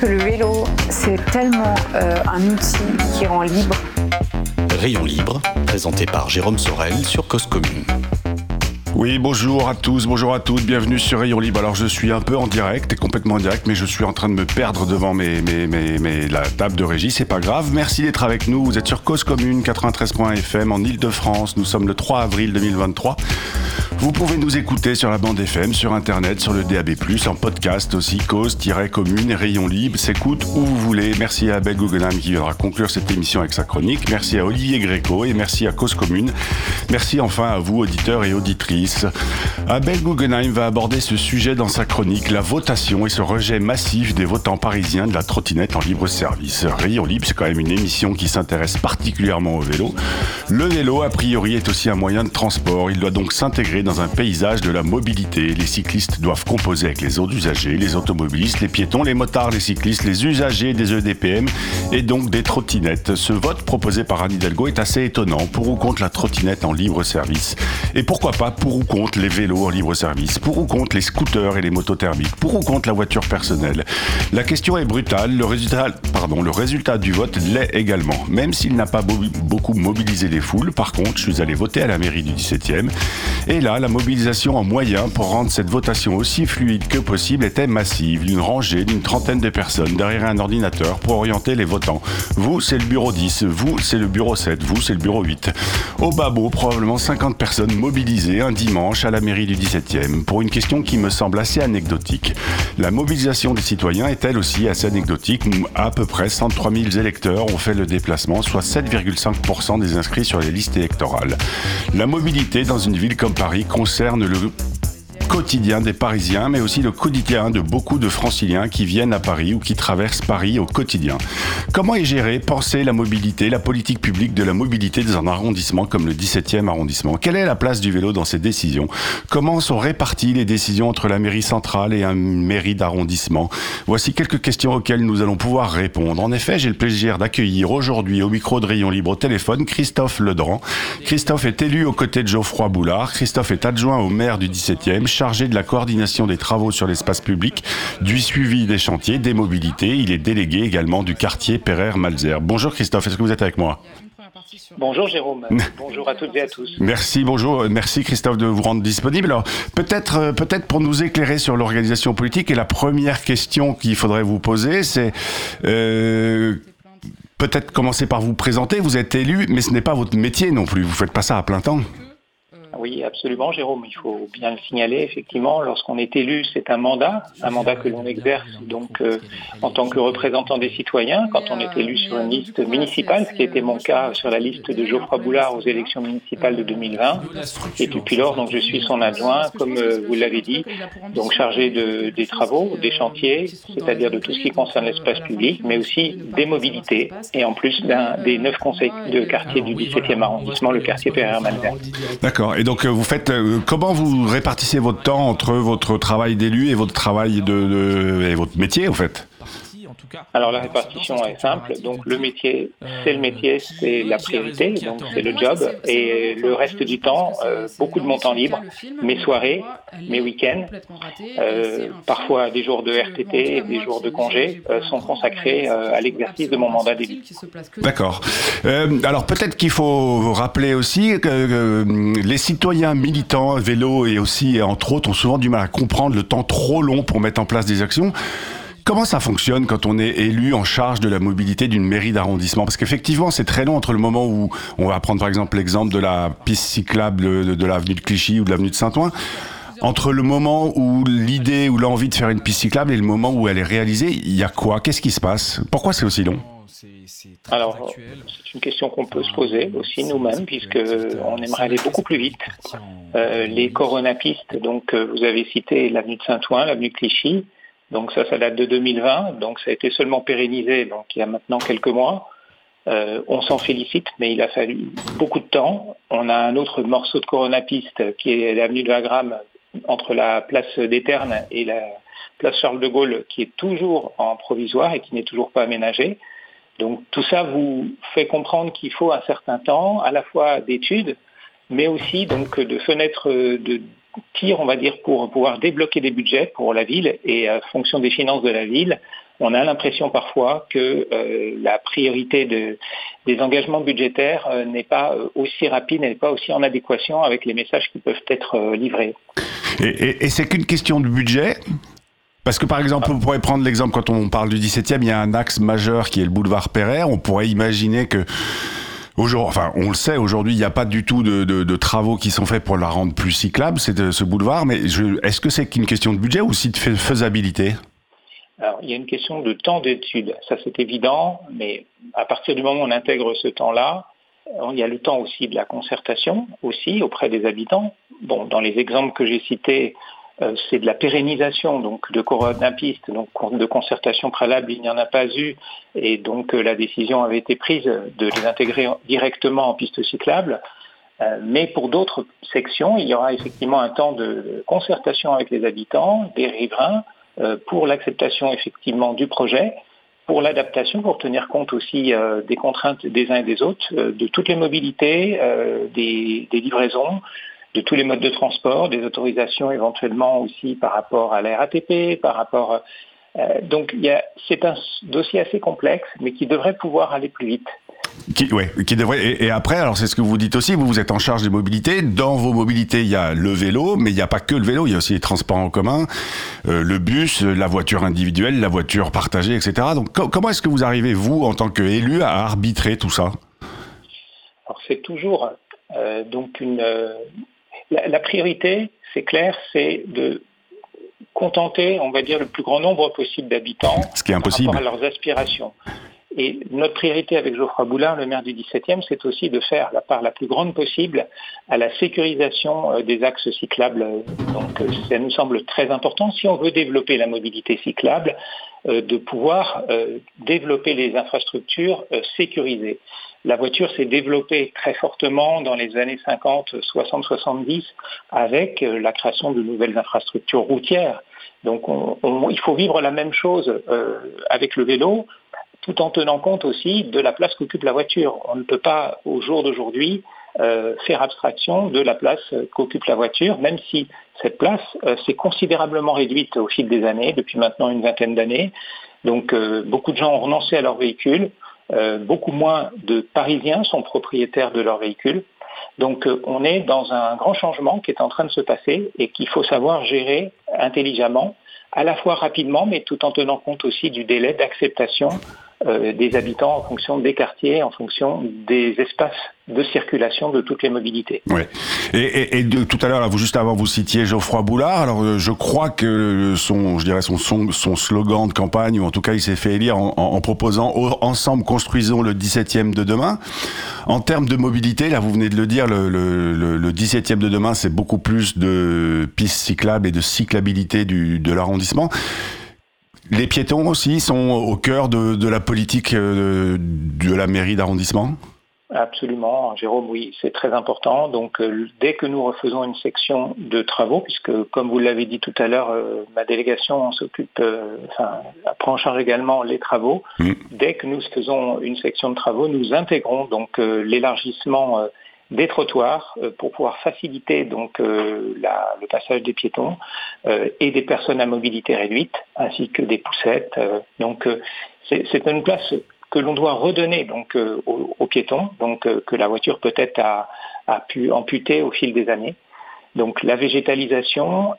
Que le vélo, c'est tellement euh, un outil qui rend libre. Rayon libre, présenté par Jérôme Sorel sur Cause Commune. Oui, bonjour à tous, bonjour à toutes, bienvenue sur Rayon Libre. Alors je suis un peu en direct et complètement en direct, mais je suis en train de me perdre devant mes, mes, mes, mes- la table de régie, c'est pas grave. Merci d'être avec nous, vous êtes sur Cause Commune 93.fm en Ile-de-France, nous sommes le 3 avril 2023. Vous pouvez nous écouter sur la bande FM, sur internet, sur le DAB+, en podcast aussi, cause-commune rayon libre, s'écoute où vous voulez. Merci à Abel Guggenheim qui viendra conclure cette émission avec sa chronique. Merci à Olivier Gréco et merci à Cause Commune. Merci enfin à vous, auditeurs et auditrices. Abel Guggenheim va aborder ce sujet dans sa chronique, la votation et ce rejet massif des votants parisiens de la trottinette en libre service. Rayon libre, c'est quand même une émission qui s'intéresse particulièrement au vélo. Le vélo, a priori, est aussi un moyen de transport. Il doit donc s'intégrer dans un paysage de la mobilité. Les cyclistes doivent composer avec les autres usagers, les automobilistes, les piétons, les motards, les cyclistes, les usagers des EDPM et donc des trottinettes. Ce vote proposé par Anne Hidalgo est assez étonnant. Pour ou contre la trottinette en libre service? Et pourquoi pas pour ou contre les vélos en libre service? Pour ou contre les scooters et les motos thermiques? Pour ou contre la voiture personnelle? La question est brutale. Le résultat, pardon, le résultat du vote l'est également. Même s'il n'a pas beau- beaucoup mobilisé les foules, par contre, je suis allé voter à la mairie du 17e. Et là, la mobilisation en moyen pour rendre cette votation aussi fluide que possible était massive. Une rangée d'une trentaine de personnes derrière un ordinateur pour orienter les votants. Vous, c'est le bureau 10. Vous, c'est le bureau 7. Vous, c'est le bureau 8. Au Babo, probablement 50 personnes mobilisées un dimanche à la mairie du 17e pour une question qui me semble assez anecdotique. La mobilisation des citoyens est-elle aussi assez anecdotique À peu près 103 000 électeurs ont fait le déplacement, soit 7,5% des inscrits sur les listes électorales. La mobilité dans une ville comme Paris concerne le quotidien des Parisiens, mais aussi le quotidien de beaucoup de franciliens qui viennent à Paris ou qui traversent Paris au quotidien. Comment est gérée, pensée la mobilité, la politique publique de la mobilité dans un arrondissement comme le 17e arrondissement? Quelle est la place du vélo dans ces décisions? Comment sont réparties les décisions entre la mairie centrale et une mairie d'arrondissement? Voici quelques questions auxquelles nous allons pouvoir répondre. En effet, j'ai le plaisir d'accueillir aujourd'hui au micro de Rayon Libre au téléphone Christophe Ledran. Christophe est élu aux côtés de Geoffroy Boulard. Christophe est adjoint au maire du 17e, chargé de la coordination des travaux sur l'espace public, du suivi des chantiers, des mobilités. Il est délégué également du quartier Pereire-Malzer. Bonjour Christophe, est-ce que vous êtes avec moi? Bonjour Jérôme, bonjour à toutes et à tous. Merci, bonjour, merci Christophe de vous rendre disponible. Alors, peut-être, euh, peut-être pour nous éclairer sur l'organisation politique, et la première question qu'il faudrait vous poser, c'est euh, peut-être commencer par vous présenter. Vous êtes élu, mais ce n'est pas votre métier non plus. Vous faites pas ça à plein temps. Oui, absolument Jérôme, il faut bien le signaler, effectivement, lorsqu'on est élu, c'est un mandat, un mandat que l'on exerce donc euh, en tant que représentant des citoyens, quand on est élu sur une liste municipale, ce qui était mon cas sur la liste de Geoffroy Boulard aux élections municipales de 2020. Et depuis lors, donc je suis son adjoint, comme euh, vous l'avez dit, donc chargé de, des travaux, des chantiers, c'est-à-dire de tout ce qui concerne l'espace public, mais aussi des mobilités, et en plus d'un des neuf conseils de quartier du 17e arrondissement, le quartier Pereire-Malzer. D'accord. Et donc, euh, vous faites euh, comment vous répartissez votre temps entre votre travail d'élu et votre travail de- et votre métier, en fait? Alors la répartition est simple. Donc le métier, c'est le métier, c'est la priorité, donc c'est le job. Et le reste du temps, euh, beaucoup de mon temps libre, mes soirées, mes week-ends, euh, parfois des jours de RTT et des jours de congé euh, sont consacrés euh, à l'exercice de mon mandat d'élu. D'accord. Euh, alors peut-être qu'il faut rappeler aussi que euh, les citoyens militants, vélo et aussi, entre autres, ont souvent du mal à comprendre le temps trop long pour mettre en place des actions. Comment ça fonctionne quand on est élu en charge de la mobilité d'une mairie d'arrondissement? Parce qu'effectivement, c'est très long entre le moment où on va prendre par exemple l'exemple de la piste cyclable de, l'avenue de Clichy ou de l'avenue de Saint-Ouen. Entre le moment où l'idée ou l'envie de faire une piste cyclable et le moment où elle est réalisée, il y a quoi? Qu'est-ce qui se passe? Pourquoi c'est aussi long? Alors, c'est une question qu'on peut se poser aussi nous-mêmes, puisque on aimerait aller beaucoup plus vite. Euh, les coronapistes, donc euh, vous avez cité l'avenue de Saint-Ouen, l'avenue Clichy, donc ça, ça date de 2020, donc ça a été seulement pérennisé, donc il y a maintenant quelques mois. on s'en félicite, mais il a fallu beaucoup de temps. On a un autre morceau de coronapiste qui est l'avenue de Wagram entre la place des Ternes et la place Charles de Gaulle qui est toujours en provisoire et qui n'est toujours pas aménagé. Donc tout ça vous fait comprendre qu'il faut un certain temps, à la fois d'études, mais aussi donc de fenêtres de tir, on va dire, pour pouvoir débloquer des budgets pour la ville et en fonction des finances de la ville, on a l'impression parfois que euh, la priorité des engagements budgétaires euh, n'est pas euh, aussi rapide, n'est pas aussi en adéquation avec les messages qui peuvent être livrés. Et, et c'est qu'une question de budget parce que par exemple, on pourrait prendre l'exemple quand on parle du 17e, il y a un axe majeur qui est le boulevard Perret. On pourrait imaginer que enfin, on le sait, aujourd'hui, il n'y a pas du tout de, travaux qui sont faits pour la rendre plus cyclable, c'est ce boulevard. Mais est-ce que c'est qu'une question de budget ou aussi de faisabilité? Alors, il y a une question de temps d'étude, ça c'est évident, mais à partir du moment où on intègre ce temps-là, il y a le temps aussi de la concertation, aussi auprès des habitants. Bon, dans les exemples que j'ai cités, euh, c'est de la pérennisation donc de coronapistes, donc de concertation préalable, il n'y en a pas eu, et donc euh, la décision avait été prise de les intégrer directement en piste cyclable. Euh, mais pour d'autres sections, il y aura effectivement un temps de concertation avec les habitants, des riverains, pour l'acceptation effectivement du projet, pour l'adaptation, pour tenir compte aussi des contraintes des uns et des autres, de toutes les mobilités, des, livraisons, de tous les modes de transport, des autorisations éventuellement aussi par rapport à la RATP, par rapport... Euh, donc c'est un dossier assez complexe, mais qui devrait pouvoir aller plus vite. Qui, ouais, qui devrait. Et, après, alors c'est ce que vous dites aussi, vous, vous êtes en charge des mobilités. Dans vos mobilités, il y a le vélo, mais il n'y a pas que le vélo, il y a aussi les transports en commun, euh, le bus, la voiture individuelle, la voiture partagée, etc. Donc comment est-ce que vous arrivez, vous, en tant qu'élu, à arbitrer tout ça? Alors c'est toujours euh, donc une, la, priorité, c'est clair, c'est de contenter, on va dire, le plus grand nombre possible d'habitants Ce qui est impossible. par rapport à leurs aspirations. Et notre priorité avec Geoffroy Boulard, le maire du 17e, c'est aussi de faire la part la plus grande possible à la sécurisation euh, des axes cyclables. Donc euh, ça nous semble très important si on veut développer la mobilité cyclable, de pouvoir développer les infrastructures sécurisées. La voiture s'est développée très fortement dans les années 50, 60, 70 avec euh, la création de nouvelles infrastructures routières. Donc il faut vivre la même chose euh, avec le vélo tout en tenant compte aussi de la place qu'occupe la voiture. On ne peut pas au jour d'aujourd'hui euh, faire abstraction de la place qu'occupe la voiture, même si cette place s'est considérablement réduite au fil des années, depuis maintenant une vingtaine d'années. Donc beaucoup de gens ont renoncé à leur véhicule. Euh, beaucoup moins de Parisiens sont propriétaires de leur véhicule. Donc euh, on est dans un grand changement qui est en train de se passer et qu'il faut savoir gérer intelligemment, à la fois rapidement, mais tout en tenant compte aussi du délai d'acceptation euh, des habitants en fonction des quartiers, en fonction des espaces de circulation de toutes les mobilités. Ouais. Et, et, de, tout à l'heure, vous juste avant, vous citiez Geoffroy Boulard. Alors, euh, je crois que son, je dirais son, son, slogan de campagne, ou en tout cas, il s'est fait élire en, en, proposant ensemble construisons le 17e de demain. En termes de mobilité, là, vous venez de le dire, le, le, le 17e de demain, c'est beaucoup plus de pistes cyclables et de cyclabilité du, de l'arrondissement. Les piétons aussi sont au cœur de, la politique euh, de la mairie d'arrondissement? Absolument, Jérôme, oui, c'est très important. Donc euh, dès que nous refaisons une section de travaux, puisque comme vous l'avez dit tout à l'heure, euh, ma délégation s'occupe, enfin, prend en charge également les travaux. Mm. Dès que nous faisons une section de travaux, nous intégrons donc l'élargissement des trottoirs euh, pour pouvoir faciliter donc euh, le passage des piétons euh, et des personnes à mobilité réduite, ainsi que des poussettes. donc c'est une place que l'on doit redonner donc aux, piétons, donc que la voiture peut-être a, a, pu amputer au fil des années. Donc la végétalisation,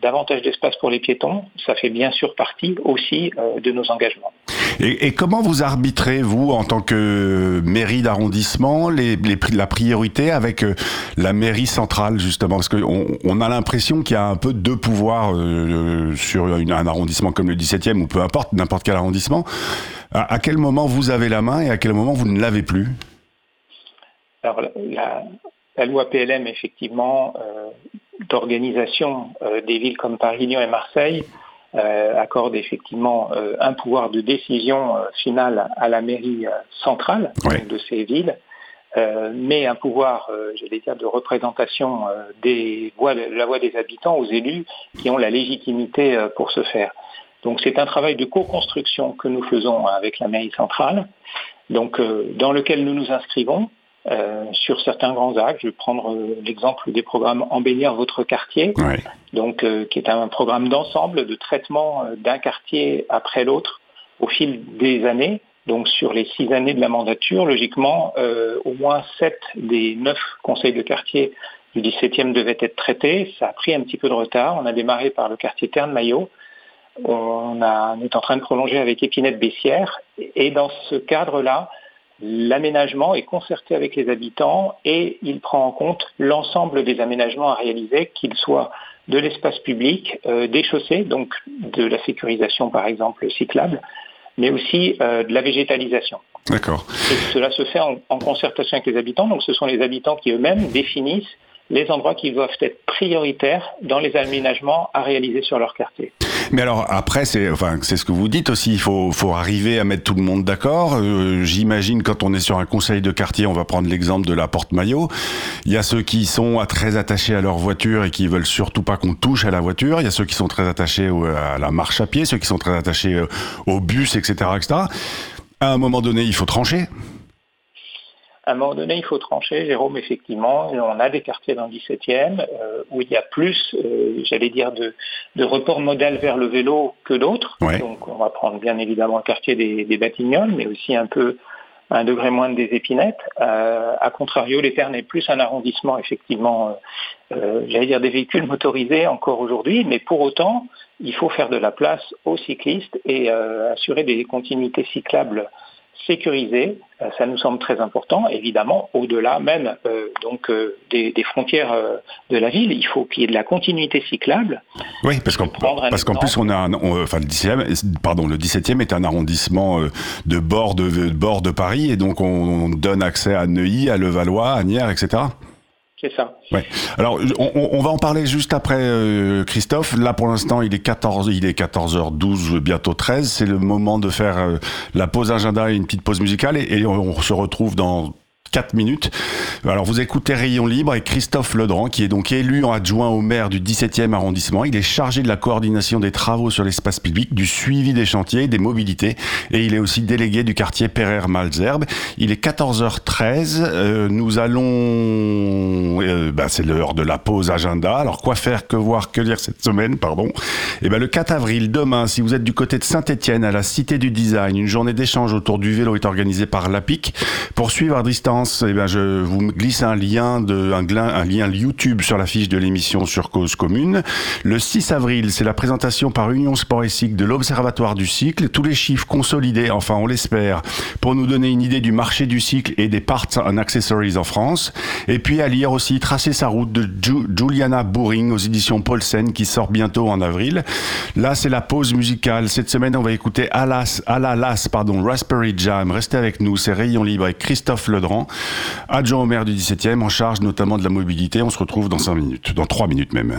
davantage d'espace pour les piétons, ça fait bien sûr partie aussi de nos engagements. Et, comment vous arbitrez, vous, en tant que mairie d'arrondissement, la priorité avec euh, la mairie centrale, justement? Parce qu'on on a l'impression qu'il y a un peu deux pouvoirs euh, sur un arrondissement comme le 17e, ou peu importe, n'importe quel arrondissement. À, quel moment vous avez la main et à quel moment vous ne l'avez plus? Alors, la, loi PLM, effectivement, euh, d'organisation des villes comme Paris, Lyon et Marseille, accorde effectivement un pouvoir de décision finale à la mairie centrale de ces villes. mais un pouvoir, j'allais dire, de représentation des voix, de la voix des habitants aux élus qui ont la légitimité pour ce faire. Donc c'est un travail de co-construction que nous faisons avec la mairie centrale, donc dans lequel nous nous inscrivons euh, sur certains grands axes. Je vais prendre euh, l'exemple des programmes Embellir votre quartier, donc, euh, qui est un programme d'ensemble de traitement d'un quartier après l'autre au fil des années. Donc sur les six années de la mandature, logiquement, au moins sept des neuf conseils de quartier du 17e devaient être traités. Ça a pris un petit peu de retard. On a démarré par le quartier Terne-Maillot. On, on, est en train de prolonger avec Épinette-Bessières. Et dans ce cadre-là, L'aménagement est concerté avec les habitants et il prend en compte l'ensemble des aménagements à réaliser, qu'ils soient de l'espace public, euh, des chaussées, donc de la sécurisation par exemple cyclable, mais aussi euh, de la végétalisation. D'accord. Et cela se fait en, en, concertation avec les habitants, donc ce sont les habitants qui eux-mêmes définissent les endroits qui doivent être prioritaires dans les aménagements à réaliser sur leur quartier. Mais alors après, c'est enfin ce que vous dites aussi. Il faut faut arriver à mettre tout le monde d'accord. Euh, j'imagine quand on est sur un conseil de quartier, on va prendre l'exemple de la porte maillot. Il y a ceux qui sont très attachés à leur voiture et qui veulent surtout pas qu'on touche à la voiture. Il y a ceux qui sont très attachés à la marche à pied, ceux qui sont très attachés euh, au bus, etc., etc. À un moment donné, il faut trancher à un moment donné, il faut trancher, Jérôme, effectivement. On a des quartiers dans le 17e euh, où il y a plus, euh, j'allais dire, de, de report modèle vers le vélo que d'autres. Donc on va prendre bien évidemment le quartier des, Batignolles, mais aussi un peu un degré moins des épinettes. Euh, a contrario, l'Éterne est plus un arrondissement, effectivement, j'allais dire des véhicules motorisés encore aujourd'hui, mais pour autant, il faut faire de la place aux cyclistes et assurer des continuités cyclables sécurisé, euh, ça nous semble très important. Évidemment, au-delà même euh, donc euh, des, frontières de la ville, il faut qu'il y ait de la continuité cyclable. Oui, parce qu'en plus on a, enfin le 17e, pardon, le 17e est un arrondissement de bord de, bord de Paris et donc on, donne accès à Neuilly, à Levallois, à Nières, etc. C'est ça. Ouais. Alors, on, va en parler juste après, euh, Christophe. Là, pour l'instant, il est 14, il est 14h12, bientôt 13. C'est le moment de faire euh, la pause agenda et une petite pause musicale. et on se retrouve dans 4 minutes. Alors vous écoutez Rayon Libre et Christophe Ledran qui est donc élu en adjoint au maire du 17e arrondissement. Il est chargé de la coordination des travaux sur l'espace public, du suivi des chantiers, des mobilités et il est aussi délégué du quartier Pereire-Malzerbe. Il est 14h13. Euh, nous allons... Euh, bah, c'est l'heure de la pause agenda. Alors quoi faire, que voir, que lire cette semaine, pardon? Et eh ben le 4 avril, demain, si vous êtes du côté de Saint-Etienne à la Cité du Design, une journée d'échange autour du vélo est organisée par l'APIC pour suivre à distance eh bien, je vous glisse un lien, de, un, lien YouTube sur la fiche de l'émission sur Cause Commune. Le 6 avril, c'est la présentation par Union Sport et Cycle de l'Observatoire du cycle. Tous les chiffres consolidés, enfin on l'espère, pour nous donner une idée du marché du cycle et des parts and accessories en France. Et puis à lire aussi Tracer sa route de Juliana Boring aux éditions Paulsen qui sort bientôt en avril. Là, c'est la pause musicale. Cette semaine, on va écouter Alas, Alalas, pardon, Raspberry Jam. Restez avec nous, c'est Rayon Libre avec Christophe Ledran adjoint au maire du 17e, en charge notamment de la mobilité. On se retrouve dans 5 minutes, dans 3 minutes même.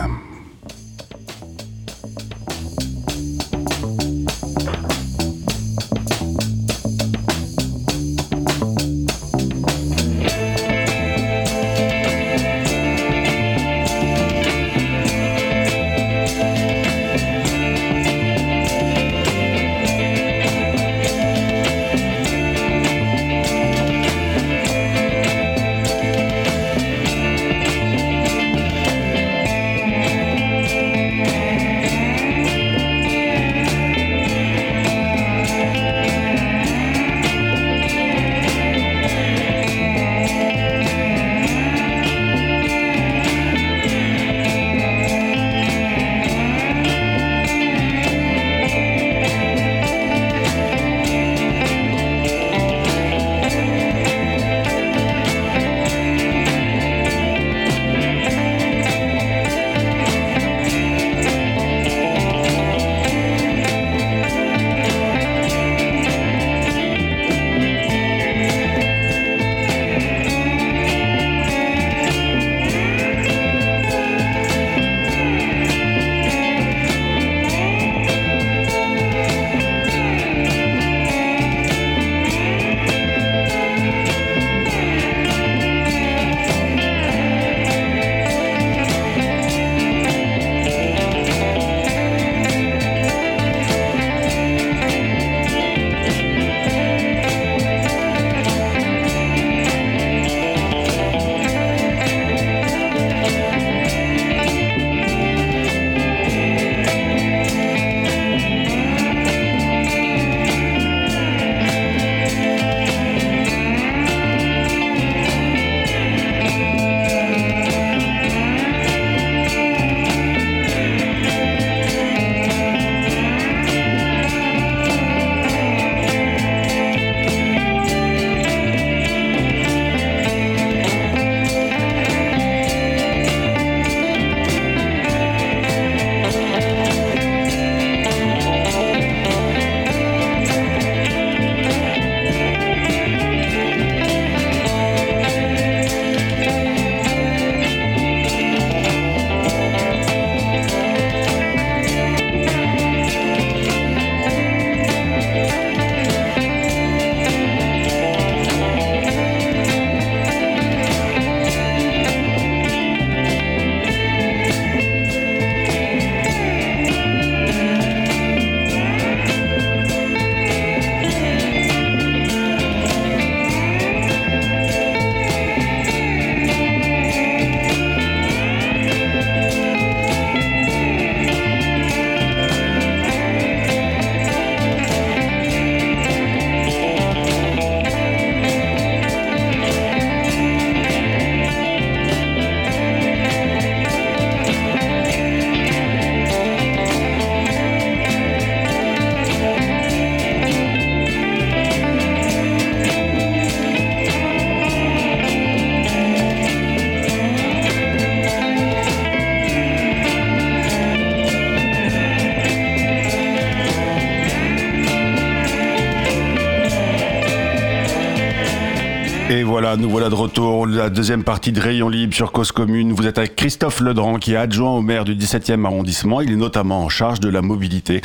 Nous voilà de retour. La deuxième partie de Rayon Libre sur Cause Commune. Vous êtes avec Christophe Ledrant, qui est adjoint au maire du 17e arrondissement. Il est notamment en charge de la mobilité.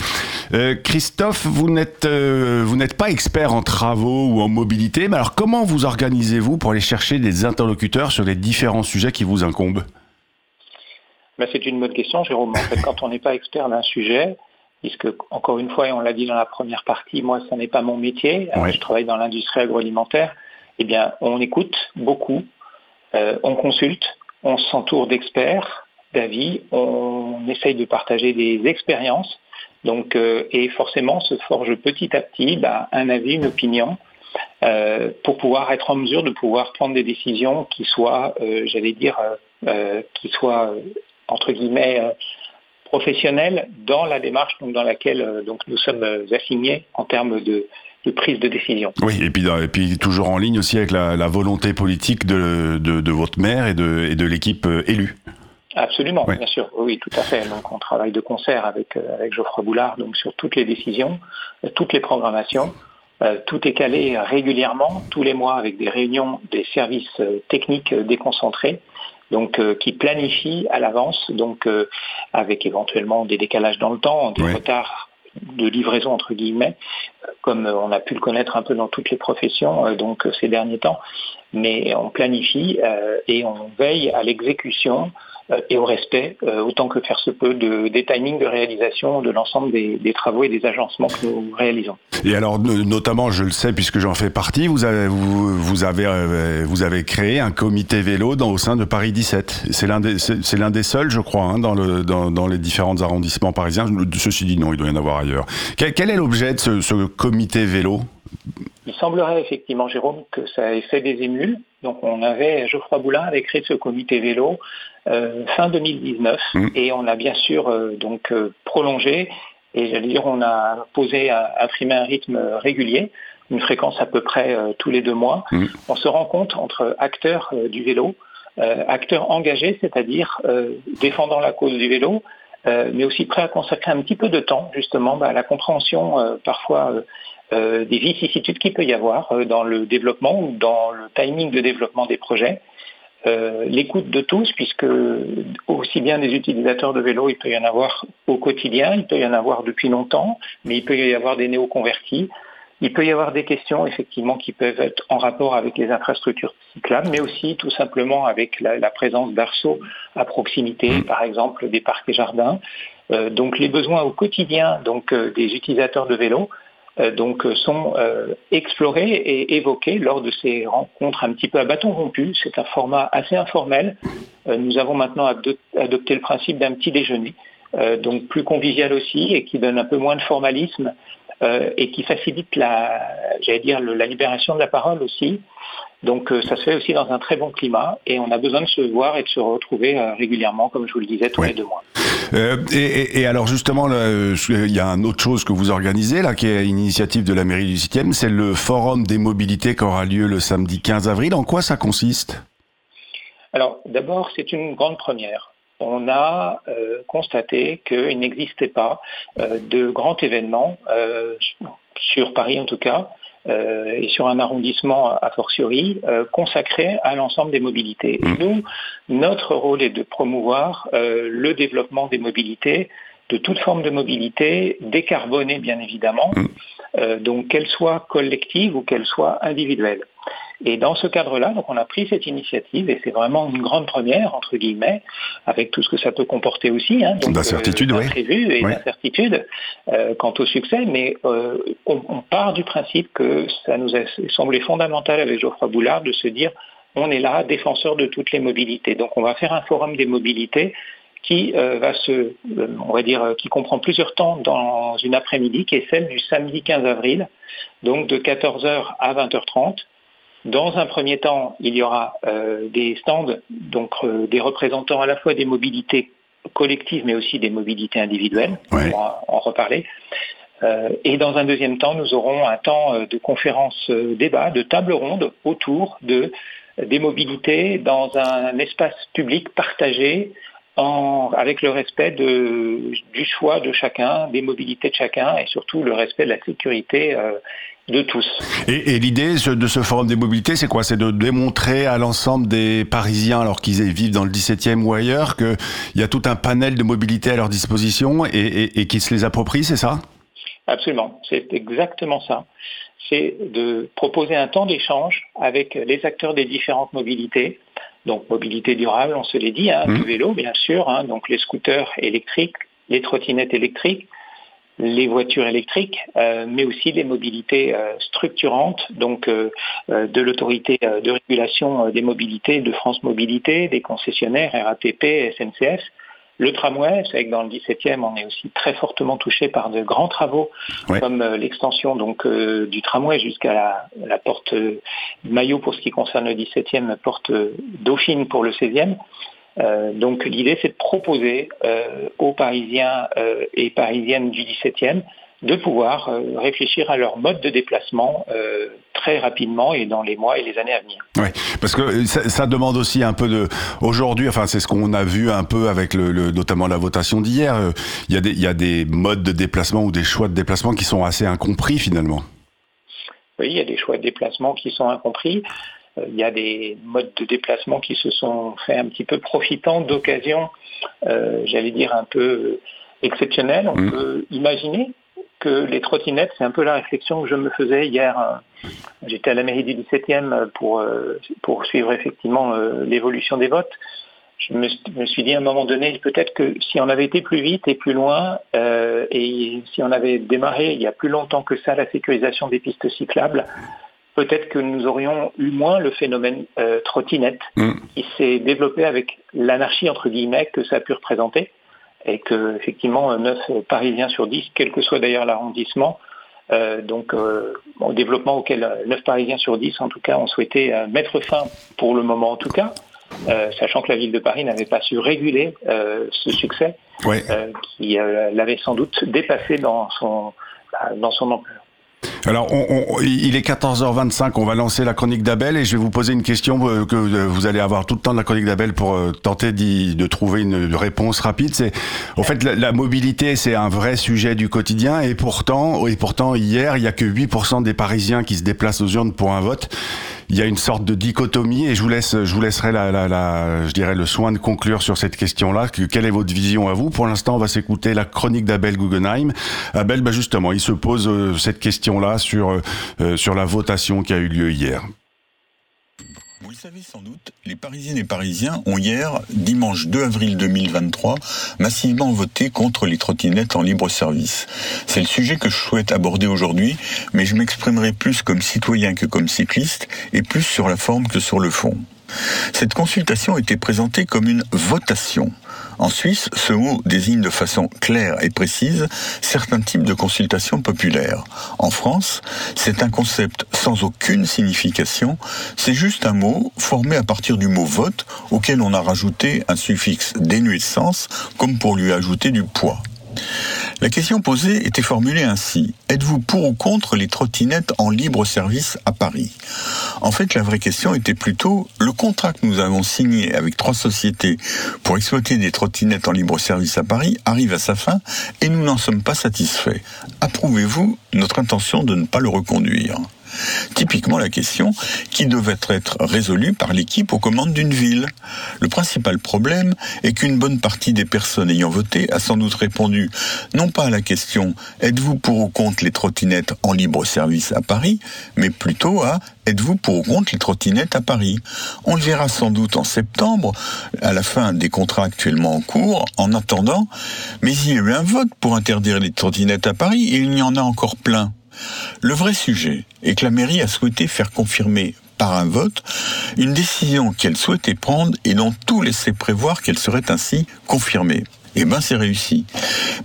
Euh, Christophe, vous n'êtes euh, vous n'êtes pas expert en travaux ou en mobilité, mais alors comment vous organisez-vous pour aller chercher des interlocuteurs sur les différents sujets qui vous incombent? Ben, C'est une bonne question, Jérôme. En fait, quand on n'est pas expert d'un sujet, puisque, encore une fois, et on l'a dit dans la première partie, moi, ce n'est pas mon métier. Je travaille dans l'industrie agroalimentaire eh on écoute beaucoup, euh, on consulte, on s'entoure d'experts, d'avis, on essaye de partager des expériences. Donc, euh, et forcément, se forge petit à petit bah, un avis, une opinion, euh, pour pouvoir être en mesure de pouvoir prendre des décisions qui soient, j'allais dire, qui soient entre guillemets professionnelles dans la démarche dans laquelle donc, nous sommes assignés en termes de, de prise de décision. Oui, et puis, et puis toujours en ligne aussi avec la, volonté politique de, de, votre maire et de, et de l'équipe euh, élue. Absolument, bien sûr, oui, tout à fait. Donc on travaille de concert avec, euh, avec Geoffroy Boulard donc sur toutes les décisions, euh, toutes les programmations. tout est calé régulièrement, tous les mois, avec des réunions des services techniques déconcentrés, donc qui planifient à l'avance, donc avec éventuellement des décalages dans le temps, des retards de livraison entre guillemets, comme on a pu le connaître un peu dans toutes les professions euh, donc euh, ces derniers temps. Mais on planifie euh, et on veille à l'exécution et au respect, autant que faire se peut, de, des timings de réalisation de l'ensemble des, travaux et des agencements que nous réalisons. Et alors, notamment, je le sais puisque j'en fais partie, vous avez, vous, avez, vous avez créé un comité vélo dans, au sein de Paris 17. C'est l'un des, des seuls, je crois, hein, dans, le, dans, les différents arrondissements parisiens. Ceci dit, non, il doit y en avoir ailleurs. Quel, est l'objet de ce, ce comité vélo il semblerait effectivement, Jérôme, que ça ait fait des émules. Donc on avait, Geoffroy Boulin avait créé ce comité vélo euh, fin 2019 mmh. et on a bien sûr euh, donc euh, prolongé et j'allais dire on a posé, imprimé un rythme régulier, une fréquence à peu près tous les deux mois. Mmh. On se rend compte entre acteurs du vélo, acteurs engagés, c'est-à-dire défendant la cause du vélo, mais aussi prêts à consacrer un petit peu de temps justement bah, à la compréhension parfois euh, des vicissitudes qu'il peut y avoir euh, dans le développement ou dans le timing de développement des projets. Euh, l'écoute de tous, puisque aussi bien des utilisateurs de vélo, il peut y en avoir au quotidien, il peut y en avoir depuis longtemps, mais il peut y avoir des néo-convertis. Il peut y avoir des questions effectivement qui peuvent être en rapport avec les infrastructures cyclables, mais aussi tout simplement avec la, présence d'arceaux à proximité, mmh. par exemple des parcs et jardins. donc les besoins au quotidien donc des utilisateurs de vélo euh, donc euh, sont euh, explorés et évoqués lors de ces rencontres un petit peu à bâton rompu. C'est un format assez informel. nous avons maintenant adopté le principe d'un petit déjeuner, donc plus convivial aussi et qui donne un peu moins de formalisme et qui facilite la, j'allais dire, la libération de la parole aussi. Donc ça se fait aussi dans un très bon climat et on a besoin de se voir et de se retrouver régulièrement, comme je vous le disais, tous les deux mois. Euh, et, alors justement, il y a une autre chose que vous organisez là, qui est une initiative de la mairie du 7e, c'est le forum des mobilités qui aura lieu le samedi 15 avril. En quoi ça consiste? Alors d'abord, c'est une grande première. On a euh, constaté qu'il n'existait pas euh, de grand événement, sur Paris en tout cas, euh, et sur un arrondissement a fortiori euh, consacré à l'ensemble des mobilités. Et mmh. nous, notre rôle est de promouvoir euh, le développement des mobilités, de toute forme de mobilité, décarbonée bien évidemment, mmh. donc qu'elle soit collective ou qu'elle soit individuelle. Et dans ce cadre-là, donc on a pris cette initiative et c'est vraiment une grande première entre guillemets, avec tout ce que ça peut comporter aussi, hein, d'incertitude, euh, et d'incertitude euh, quant au succès. Mais euh, on, part du principe que ça nous a semblé fondamental avec Geoffroy Boulard de se dire on est là, défenseur de toutes les mobilités. Donc on va faire un forum des mobilités qui va se, on va dire, qui comprend plusieurs temps dans une après-midi, qui est celle du samedi 15 avril, donc de 14h à 20h30 dans un premier temps, il y aura euh, des stands, donc euh, des représentants à la fois des mobilités collectives, mais aussi des mobilités individuelles. On va en reparler. Euh, et dans un deuxième temps, nous aurons un temps de conférence débat, de table ronde autour de, des mobilités dans un espace public partagé en, avec le respect de, du choix de chacun, des mobilités de chacun et surtout le respect de la sécurité de tous. Et, l'idée de ce forum des mobilités, c'est quoi? C'est de démontrer à l'ensemble des Parisiens, alors qu'ils vivent dans le 17e ou ailleurs, qu'il y a tout un panel de mobilité à leur disposition et, et qu'ils se les approprient, c'est ça? Absolument, c'est exactement ça. C'est de proposer un temps d'échange avec les acteurs des différentes mobilités. Donc mobilité durable, on se l'est dit, hein, mmh. le vélo bien sûr, hein, donc les scooters électriques, les trottinettes électriques, les voitures électriques, euh, mais aussi les mobilités euh, structurantes, donc euh, de l'autorité de régulation des mobilités, de France Mobilité, des concessionnaires RATP, SNCF, le tramway, c'est vrai que dans le 17e, on est aussi très fortement touché par de grands travaux, comme l'extension donc du tramway jusqu'à la, la, porte Maillot pour ce qui concerne le 17e, porte Dauphine pour le 16e. Euh, donc l'idée, c'est de proposer euh, aux Parisiens euh, et Parisiennes du 17e de pouvoir réfléchir à leur mode de déplacement très rapidement et dans les mois et les années à venir. Oui, parce que ça, demande aussi un peu de... Aujourd'hui, enfin c'est ce qu'on a vu un peu avec le, notamment la votation d'hier, il, y a des, il y a des modes de déplacement ou des choix de déplacement qui sont assez incompris finalement. Oui, il y a des choix de déplacement qui sont incompris. Euh, il y a des modes de déplacement qui se sont fait un petit peu profitant d'occasions, euh, j'allais dire, un peu exceptionnelles. On mmh. peut imaginer que les trottinettes, c'est un peu la réflexion que je me faisais hier. Euh, j'étais à la mairie du 17e pour, pour suivre effectivement l'évolution des votes. Je me, suis dit à un moment donné, peut-être que si on avait été plus vite et plus loin, et si on avait démarré il y a plus longtemps que ça la sécurisation des pistes cyclables, peut-être que nous aurions eu moins le phénomène euh, trottinette mm. qui s'est développé avec l'anarchie entre guillemets que ça a pu représenter et que effectivement 9 Parisiens sur 10, quel que soit d'ailleurs l'arrondissement, euh, donc euh, au développement auquel 9 Parisiens sur 10 en tout cas ont souhaité mettre fin pour le moment en tout cas, sachant que la ville de Paris n'avait pas su réguler ce succès qui l'avait sans doute dépassé dans son, dans son ampleur. Alors, on, il est 14h25, on va lancer la chronique d'Abel et je vais vous poser une question euh, que euh, vous allez avoir tout le temps de la chronique d'Abel pour euh, tenter de trouver une réponse rapide. C'est, au fait, la, mobilité, c'est un vrai sujet du quotidien et pourtant, et pourtant hier, il y a que 8% des Parisiens qui se déplacent aux urnes pour un vote il y a une sorte de dichotomie et je vous laisse, je vous laisserai la, la, la je dirais le soin de conclure sur cette question-là. Quelle est votre vision à vous? Pour l'instant, on va s'écouter la chronique d'Abel Guggenheim. Abel, bah justement, il se pose euh, cette question-là sur euh, sur la votation qui a eu lieu hier. Vous le savez sans doute, les Parisiennes et Parisiens ont hier, dimanche 2 avril 2023, massivement voté contre les trottinettes en libre service. C'est le sujet que je souhaite aborder aujourd'hui, mais je m'exprimerai plus comme citoyen que comme cycliste, et plus sur la forme que sur le fond. Cette consultation était présentée comme une votation. En Suisse, ce mot désigne de façon claire et précise certains types de consultations populaires. En France, c'est un concept sans aucune signification, c'est juste un mot formé à partir du mot vote auquel on a rajouté un suffixe dénué de sens comme pour lui ajouter du poids. La question posée était formulée ainsi. Êtes-vous pour ou contre les trottinettes en libre service à Paris? En fait, la vraie question était plutôt le contrat que nous avons signé avec trois sociétés pour exploiter des trottinettes en libre service à Paris arrive à sa fin et nous n'en sommes pas satisfaits. Approuvez-vous notre intention de ne pas le reconduire? Typiquement la question qui devait être résolue par l'équipe aux commandes d'une ville. Le principal problème est qu'une bonne partie des personnes ayant voté a sans doute répondu non pas à la question êtes-vous pour ou contre les trottinettes en libre service à Paris, mais plutôt à êtes-vous pour ou contre les trottinettes à Paris? On le verra sans doute en septembre, à la fin des contrats actuellement en cours. En attendant, mais il y a eu un vote pour interdire les trottinettes à Paris et il y en a encore plein. Le vrai sujet est que la mairie a souhaité faire confirmer par un vote une décision qu'elle souhaitait prendre et dont tout laissait prévoir qu'elle serait ainsi confirmée. Eh ben, c'est réussi.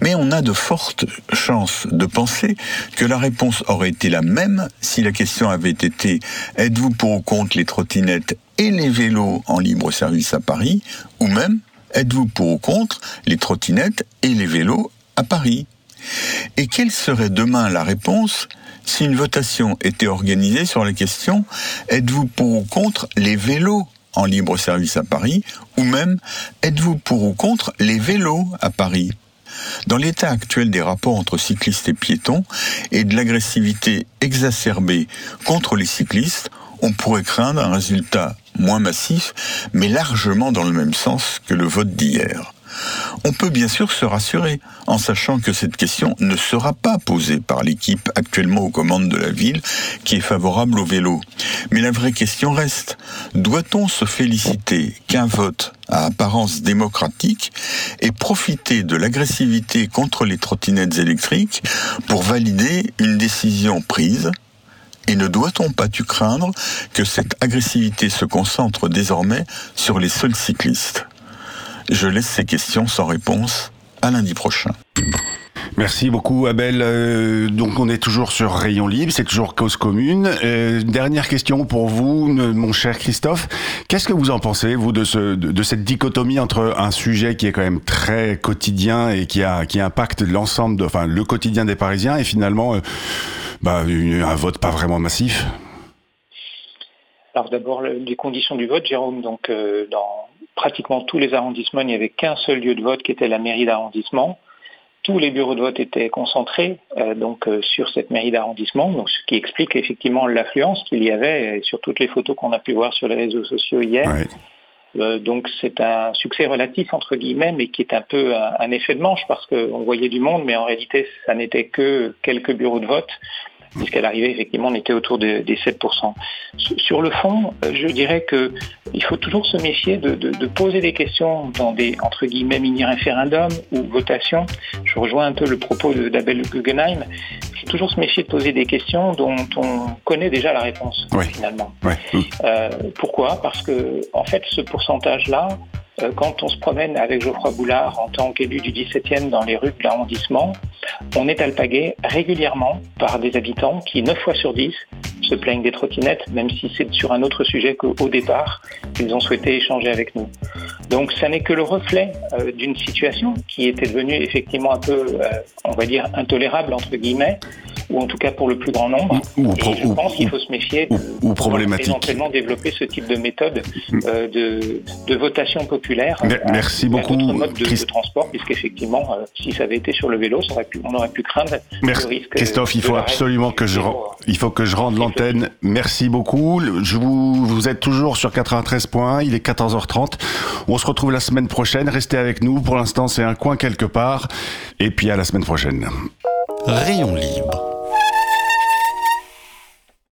Mais on a de fortes chances de penser que la réponse aurait été la même si la question avait été êtes-vous pour ou contre les trottinettes et les vélos en libre service à Paris? ou même êtes-vous pour ou contre les trottinettes et les vélos à Paris? Et quelle serait demain la réponse si une votation était organisée sur la question êtes-vous pour ou contre les vélos en libre service à Paris ou même êtes-vous pour ou contre les vélos à Paris? Dans l'état actuel des rapports entre cyclistes et piétons et de l'agressivité exacerbée contre les cyclistes, on pourrait craindre un résultat moins massif, mais largement dans le même sens que le vote d'hier. On peut bien sûr se rassurer en sachant que cette question ne sera pas posée par l'équipe actuellement aux commandes de la ville qui est favorable au vélo. Mais la vraie question reste, doit-on se féliciter qu'un vote à apparence démocratique ait profité de l'agressivité contre les trottinettes électriques pour valider une décision prise? Et ne doit-on pas tu craindre que cette agressivité se concentre désormais sur les seuls cyclistes? Je laisse ces questions sans réponse à lundi prochain. Merci beaucoup Abel. Euh, donc on est toujours sur Rayon Libre, c'est toujours cause commune. Euh, dernière question pour vous, mon cher Christophe. Qu'est-ce que vous en pensez, vous, de, ce, de, cette dichotomie entre un sujet qui est quand même très quotidien et qui, a, qui impacte l'ensemble, de, enfin le quotidien des Parisiens, et finalement euh, bah, un vote pas vraiment massif? Alors d'abord, les conditions du vote, Jérôme, donc dans, pratiquement tous les arrondissements, il n'y avait qu'un seul lieu de vote qui était la mairie d'arrondissement. Tous les bureaux de vote étaient concentrés euh, donc euh, sur cette mairie d'arrondissement, donc ce qui explique effectivement l'affluence qu'il y avait sur toutes les photos qu'on a pu voir sur les réseaux sociaux hier. Euh, donc c'est un succès relatif entre guillemets, mais qui est un peu un effet de manche parce qu'on voyait du monde, mais en réalité ça n'était que quelques bureaux de vote puisqu'à l'arrivée, effectivement, on était autour des 7%. Sur le fond, euh, je dirais qu'il faut toujours se méfier de, poser des questions dans des, entre guillemets, mini-référendums ou votations. Je rejoins un peu le propos d'Abel Guggenheim. Il faut toujours se méfier de poser des questions dont on connaît déjà la réponse, finalement. Euh, pourquoi? Parce que, en fait, ce pourcentage-là, quand on se promène avec Geoffroy Boulard en tant qu'élu du 17e dans les rues de l'arrondissement, on est alpagué régulièrement par des habitants qui, 9 fois sur 10, se plaignent des trottinettes, même si c'est sur un autre sujet qu'au départ, ils ont souhaité échanger avec nous. Donc ça n'est que le reflet euh, d'une situation qui était devenue effectivement un peu, euh, on va dire, intolérable, entre guillemets, ou en tout cas pour le plus grand nombre. Ou, et je pense qu'il faut se méfier de ou, problématique. éventuellement développer ce type de méthode mm. euh, de, de, votation populaire. merci beaucoup. mode de, de transport, puisqu'effectivement, euh, si ça avait été sur le vélo, ça aurait pu, on aurait pu craindre merci. le risque. Christophe, il faut absolument que je, il faut que je rende l'antenne. Merci beaucoup. Je vous, vous êtes toujours sur 93 points. Il est 14h30. On se retrouve la semaine prochaine. Restez avec nous. Pour l'instant, c'est un coin quelque part. Et puis à la semaine prochaine. Rayon libre